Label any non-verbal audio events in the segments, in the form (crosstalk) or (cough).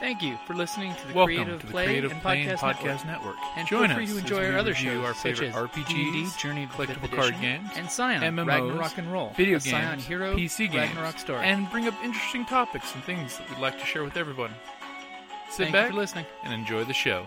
Thank you for listening to the Welcome Creative to the Play Creative and Play and Podcast, Podcast Network. Network. And Join feel free us to enjoy our other shows our such favorite as RPGs, D&D, Journey to collectible card games, and Scion, MMOs, Ragnarok and Roll, video a Scion games, Hero, PC games, story. and bring up interesting topics and things that we'd like to share with everyone. Sit Thank back you for listening. and enjoy the show.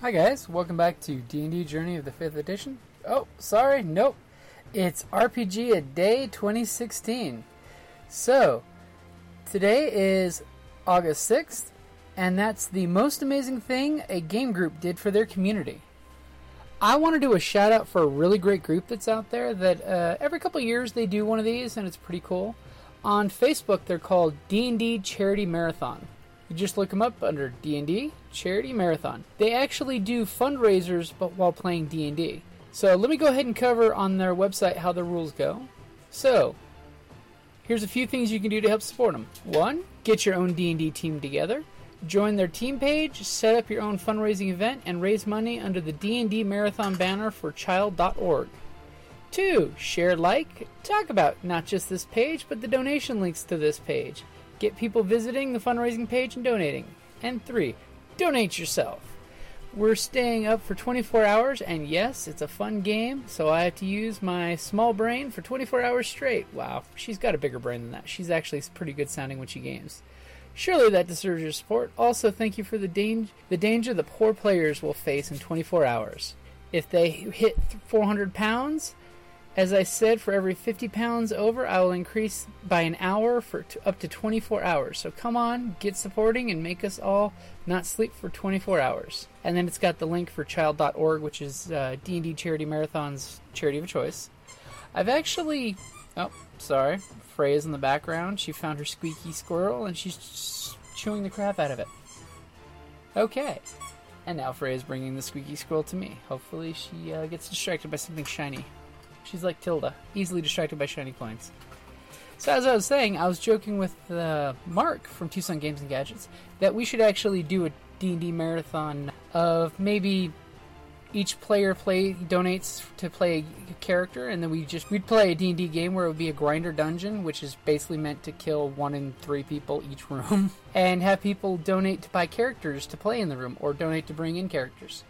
Hi guys, welcome back to D&D Journey of the 5th Edition. Oh, sorry, nope. It's RPG a Day 2016. So, today is August 6th, and that's the most amazing thing a game group did for their community. I want to do a shout out for a really great group that's out there that uh, every couple years they do one of these and it's pretty cool. On Facebook they're called D&D Charity Marathon. You just look them up under D&D Charity Marathon. They actually do fundraisers but while playing D&D. So let me go ahead and cover on their website how the rules go. So, here's a few things you can do to help support them. One, get your own D&D team together. Join their team page, set up your own fundraising event, and raise money under the D&D Marathon banner for child.org. Two, share, like, talk about not just this page, but the donation links to this page. Get people visiting the fundraising page and donating. And three, donate yourself. We're staying up for 24 hours, and yes, it's a fun game, so I have to use my small brain for 24 hours straight. Wow, she's got a bigger brain than that. She's actually pretty good sounding when she games. Surely that deserves your support. Also, thank you for the, dang- the danger the poor players will face in 24 hours. If they hit 400 pounds, as I said, for every 50 pounds over, I will increase by an hour for t- up to 24 hours. So come on, get supporting and make us all not sleep for 24 hours. And then it's got the link for child.org, which is uh, D&D Charity Marathon's charity of choice. I've actually, oh, sorry, Freya's in the background. She found her squeaky squirrel and she's chewing the crap out of it. Okay. And now Freya's bringing the squeaky squirrel to me. Hopefully she uh, gets distracted by something shiny. She's like Tilda, easily distracted by shiny coins. So as I was saying, I was joking with uh, Mark from Tucson Games and Gadgets that we should actually do a D&D marathon of maybe each player play donates to play a character, and then we just we'd play a D&D game where it would be a grinder dungeon, which is basically meant to kill one in three people each room, (laughs) and have people donate to buy characters to play in the room or donate to bring in characters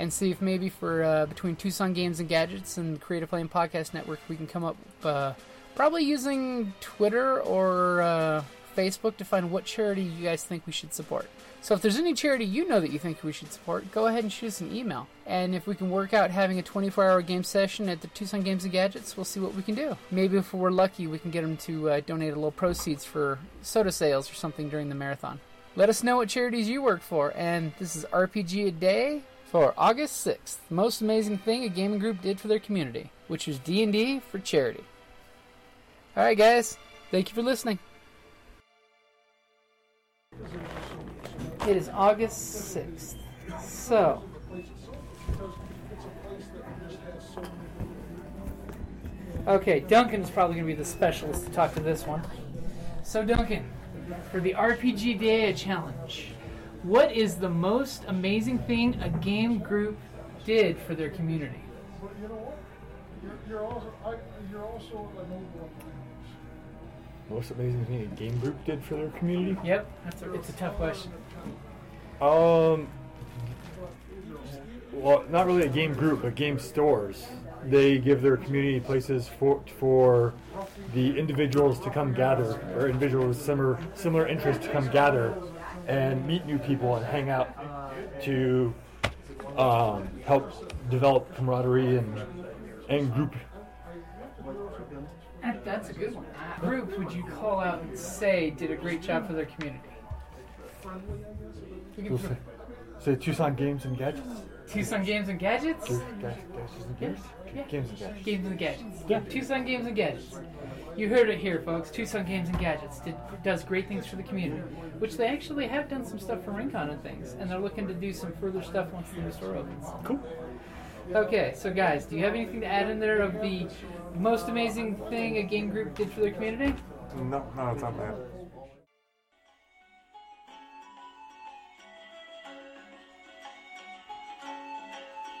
and see if maybe for uh, between Tucson Games and Gadgets and Creative Play and Podcast Network, we can come up uh, probably using Twitter or uh, Facebook to find what charity you guys think we should support. So if there's any charity you know that you think we should support, go ahead and shoot us an email. And if we can work out having a 24-hour game session at the Tucson Games and Gadgets, we'll see what we can do. Maybe if we're lucky, we can get them to uh, donate a little proceeds for soda sales or something during the marathon. Let us know what charities you work for. And this is RPG a Day for August 6th. The most amazing thing a gaming group did for their community, which was D&D for charity. All right, guys. Thank you for listening. It is August 6th. So, okay, Duncan's probably going to be the specialist to talk to this one. So, Duncan, for the RPG Day challenge, what is the most amazing thing a game group did for their community? But you know what? You're, you're also I, you're also an overall Most amazing thing a game group did for their community? Yep, that's a, it's a tough question. Um, well, not really a game group, but game stores. They give their community places for for the individuals to come gather, or individuals with similar similar interests to come gather and meet new people and hang out to um, help develop camaraderie and and group. That, that's a good one. Group would you call out and say did a great job for their community? We'll say, say Tucson Games and Gadgets. Tucson Games and Gadgets? Ga- ga- Gadgets Games. Yeah. Games and Gadgets. Games and Gadgets. Yeah. Tucson Games and Gadgets. You heard it here, folks. Tucson Games and Gadgets did, does great things for the community, which they actually have done some stuff for Rincon and things, and they're looking to do some further stuff once the new store opens. Cool. Okay, so guys, do you have anything to add in there of the most amazing thing a game group did for their community? No, no, it's not bad.